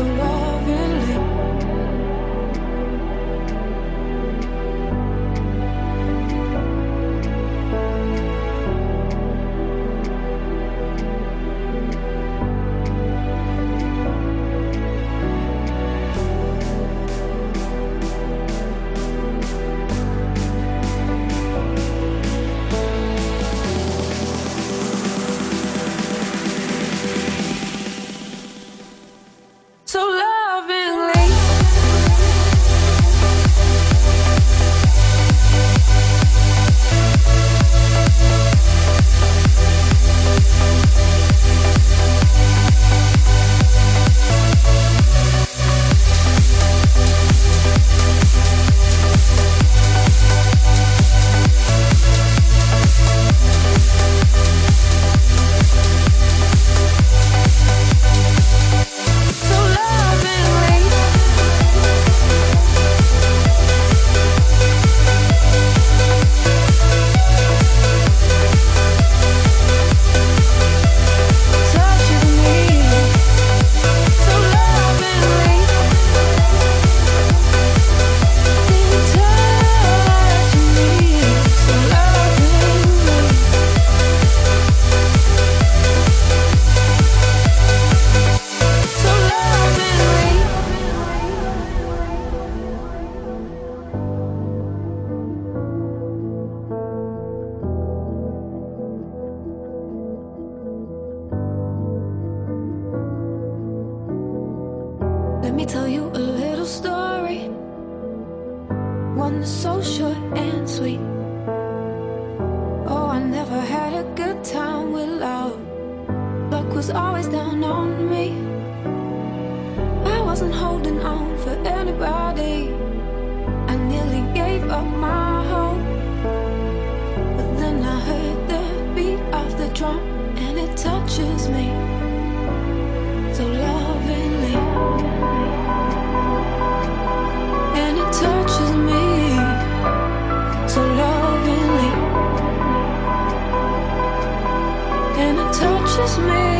so long. good time with love. Luck was always down on me. I wasn't holding on for anybody. I nearly gave up my hope. But then I heard the beat of the drum, and it touches me. just me.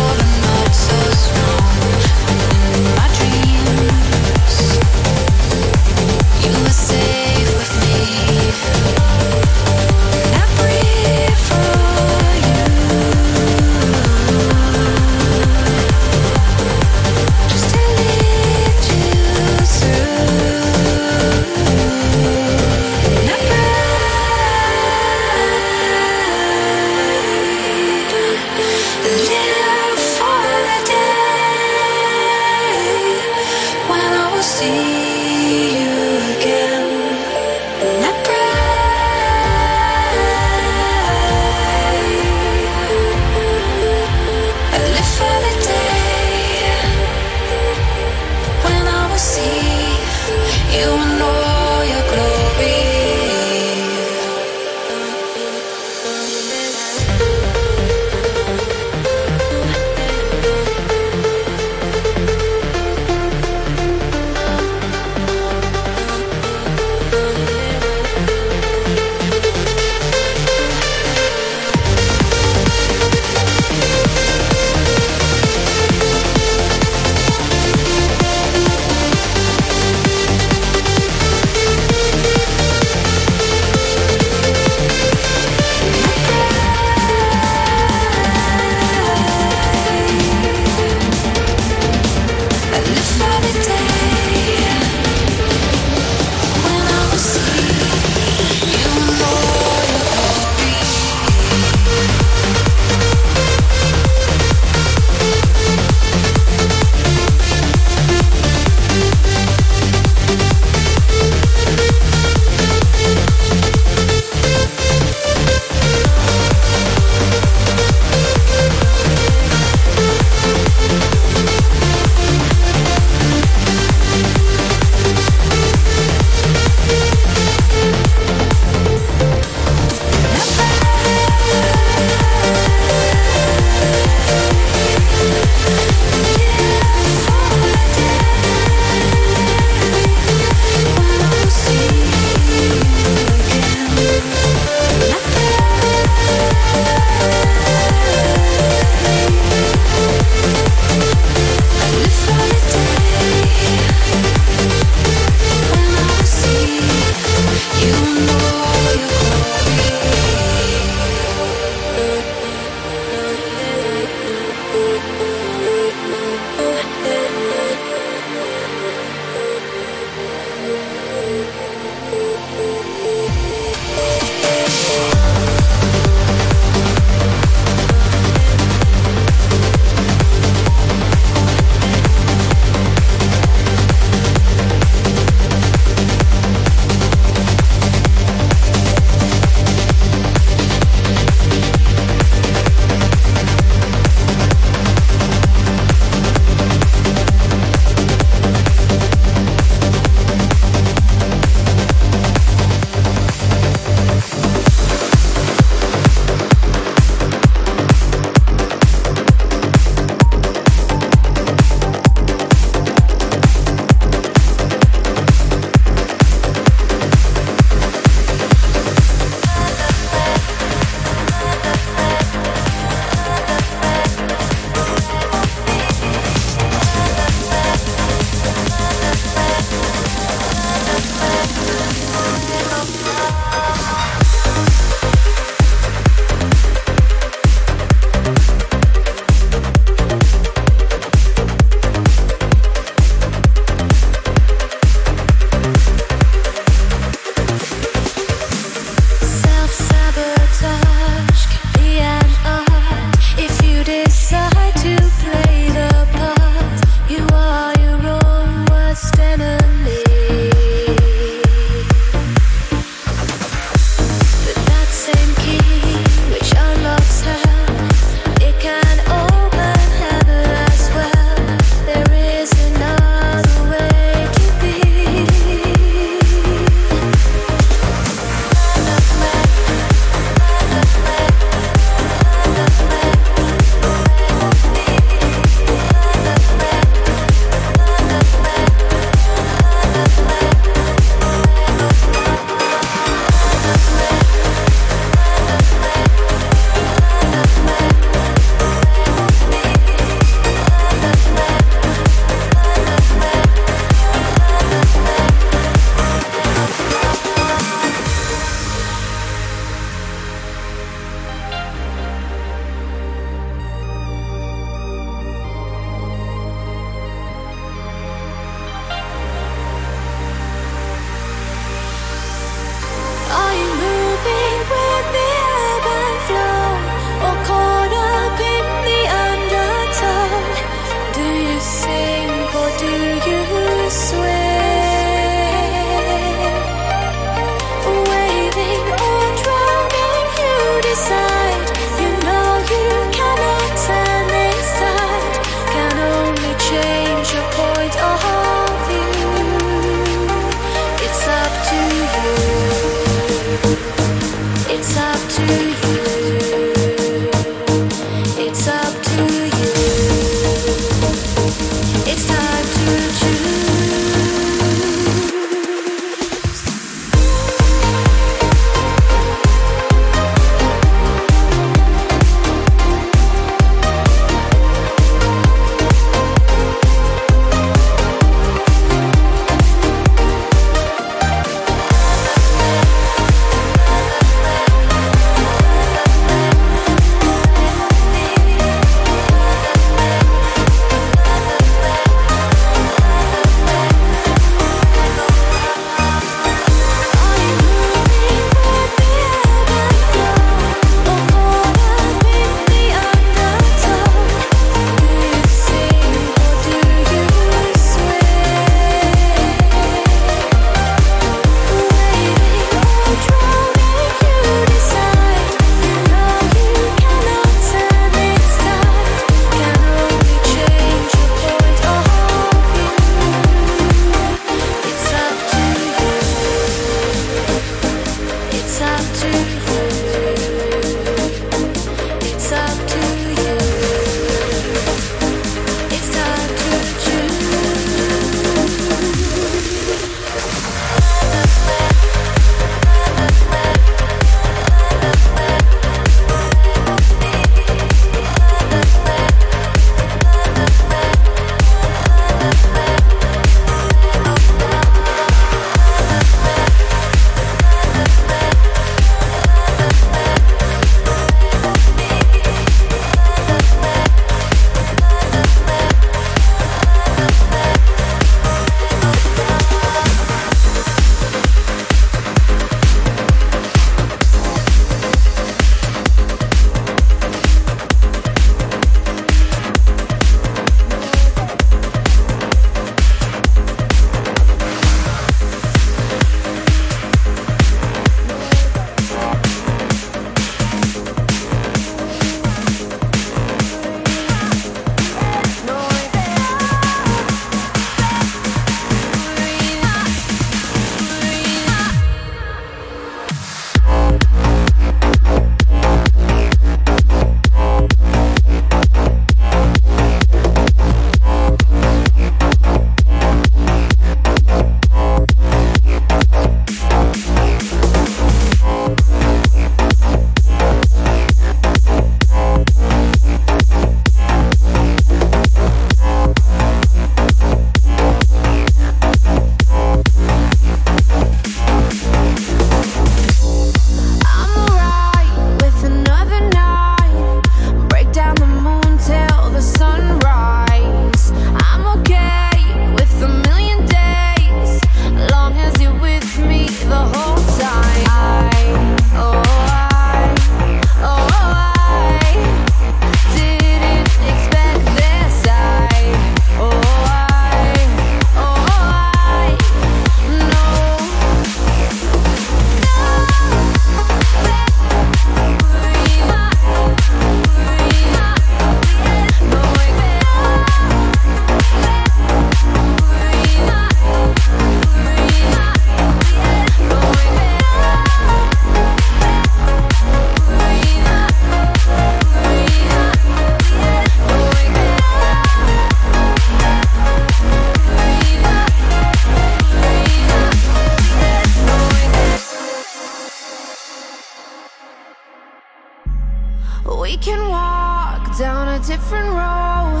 We can walk down a different road.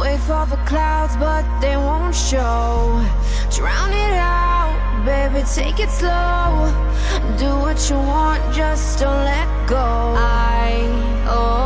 Wait for the clouds, but they won't show. Drown it out, baby, take it slow. Do what you want, just don't let go. I, oh,